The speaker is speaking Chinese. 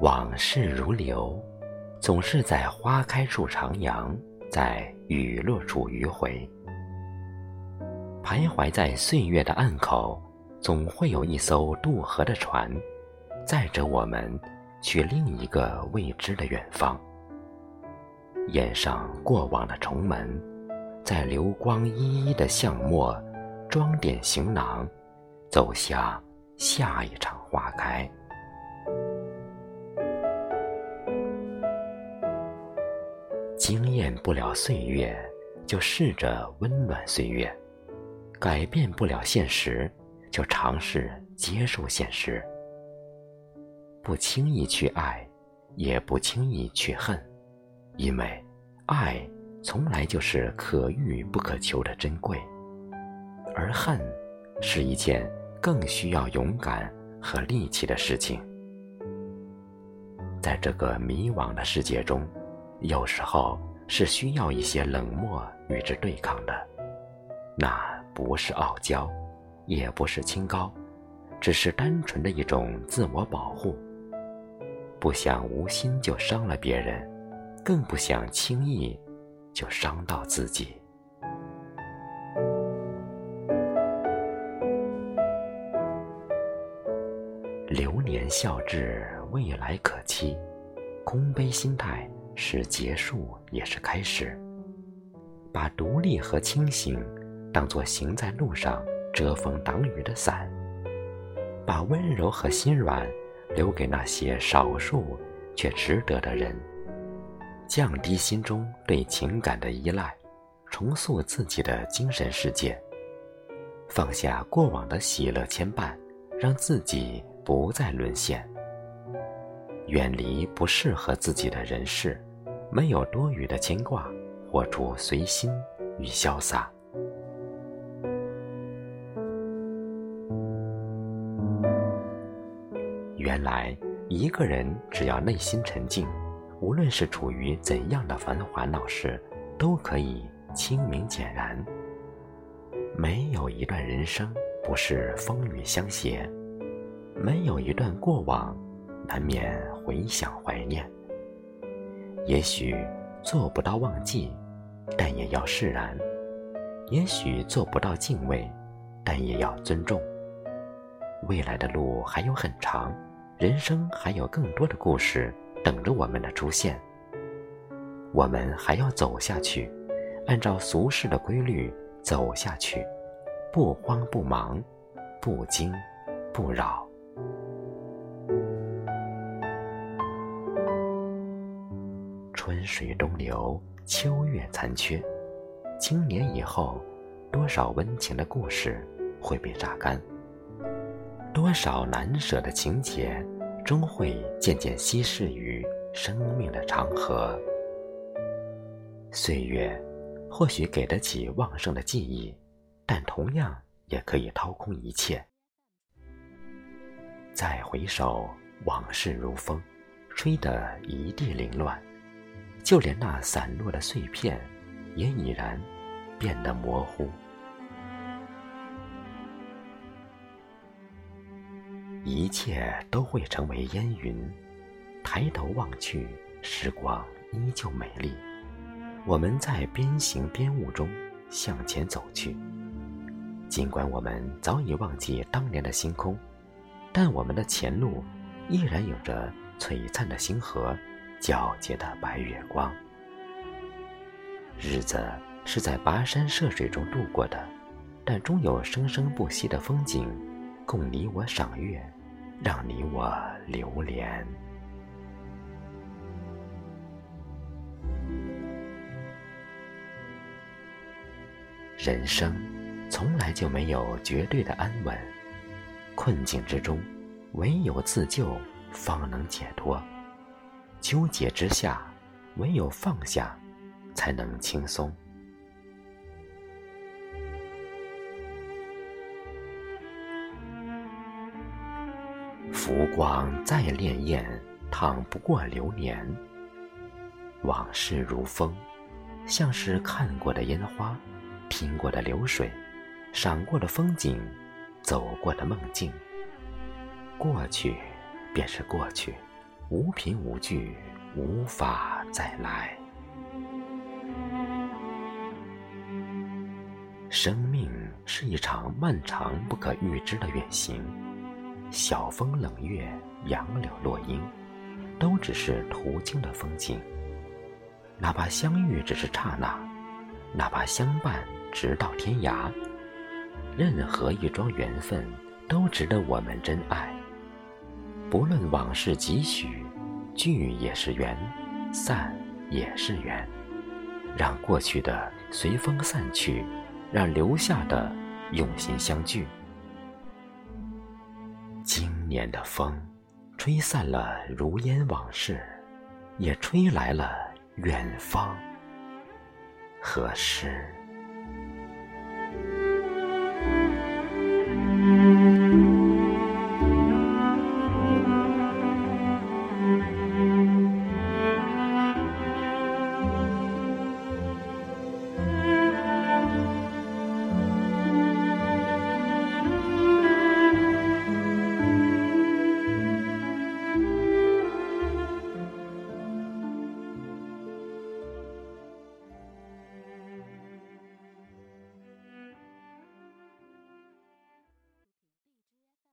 往事如流，总是在花开处徜徉，在雨落处迂回。徘徊在岁月的岸口，总会有一艘渡河的船，载着我们去另一个未知的远方。掩上过往的重门，在流光依依的巷陌，装点行囊，走向下一场花开。惊艳不了岁月，就试着温暖岁月；改变不了现实，就尝试接受现实。不轻易去爱，也不轻易去恨，因为爱从来就是可遇不可求的珍贵，而恨是一件更需要勇敢和力气的事情。在这个迷惘的世界中。有时候是需要一些冷漠与之对抗的，那不是傲娇，也不是清高，只是单纯的一种自我保护。不想无心就伤了别人，更不想轻易就伤到自己。流年笑至，未来可期，空杯心态。是结束，也是开始。把独立和清醒当作行在路上遮风挡雨的伞，把温柔和心软留给那些少数却值得的人。降低心中对情感的依赖，重塑自己的精神世界。放下过往的喜乐牵绊，让自己不再沦陷。远离不适合自己的人事。没有多余的牵挂，活出随心与潇洒。原来，一个人只要内心沉静，无论是处于怎样的繁华闹市，都可以清明简然。没有一段人生不是风雨相携，没有一段过往难免回想怀念。也许做不到忘记，但也要释然；也许做不到敬畏，但也要尊重。未来的路还有很长，人生还有更多的故事等着我们的出现。我们还要走下去，按照俗世的规律走下去，不慌不忙，不惊不扰。春水东流，秋月残缺。经年以后，多少温情的故事会被榨干？多少难舍的情节，终会渐渐稀释于生命的长河。岁月或许给得起旺盛的记忆，但同样也可以掏空一切。再回首，往事如风，吹得一地凌乱。就连那散落的碎片，也已然变得模糊。一切都会成为烟云。抬头望去，时光依旧美丽。我们在边行边悟中向前走去。尽管我们早已忘记当年的星空，但我们的前路依然有着璀璨的星河。皎洁的白月光，日子是在跋山涉水中度过的，但终有生生不息的风景，供你我赏月，让你我流连。人生从来就没有绝对的安稳，困境之中，唯有自救，方能解脱。纠结之下，唯有放下，才能轻松。浮光再潋滟，淌不过流年。往事如风，像是看过的烟花，听过的流水，赏过的风景，走过的梦境。过去，便是过去。无凭无据，无法再来。生命是一场漫长不可预知的远行，晓风冷月，杨柳落英，都只是途经的风景。哪怕相遇只是刹那，哪怕相伴直到天涯，任何一桩缘分都值得我们珍爱。不论往事几许，聚也是缘，散也是缘。让过去的随风散去。让留下的用心相聚。今年的风，吹散了如烟往事，也吹来了远方和诗。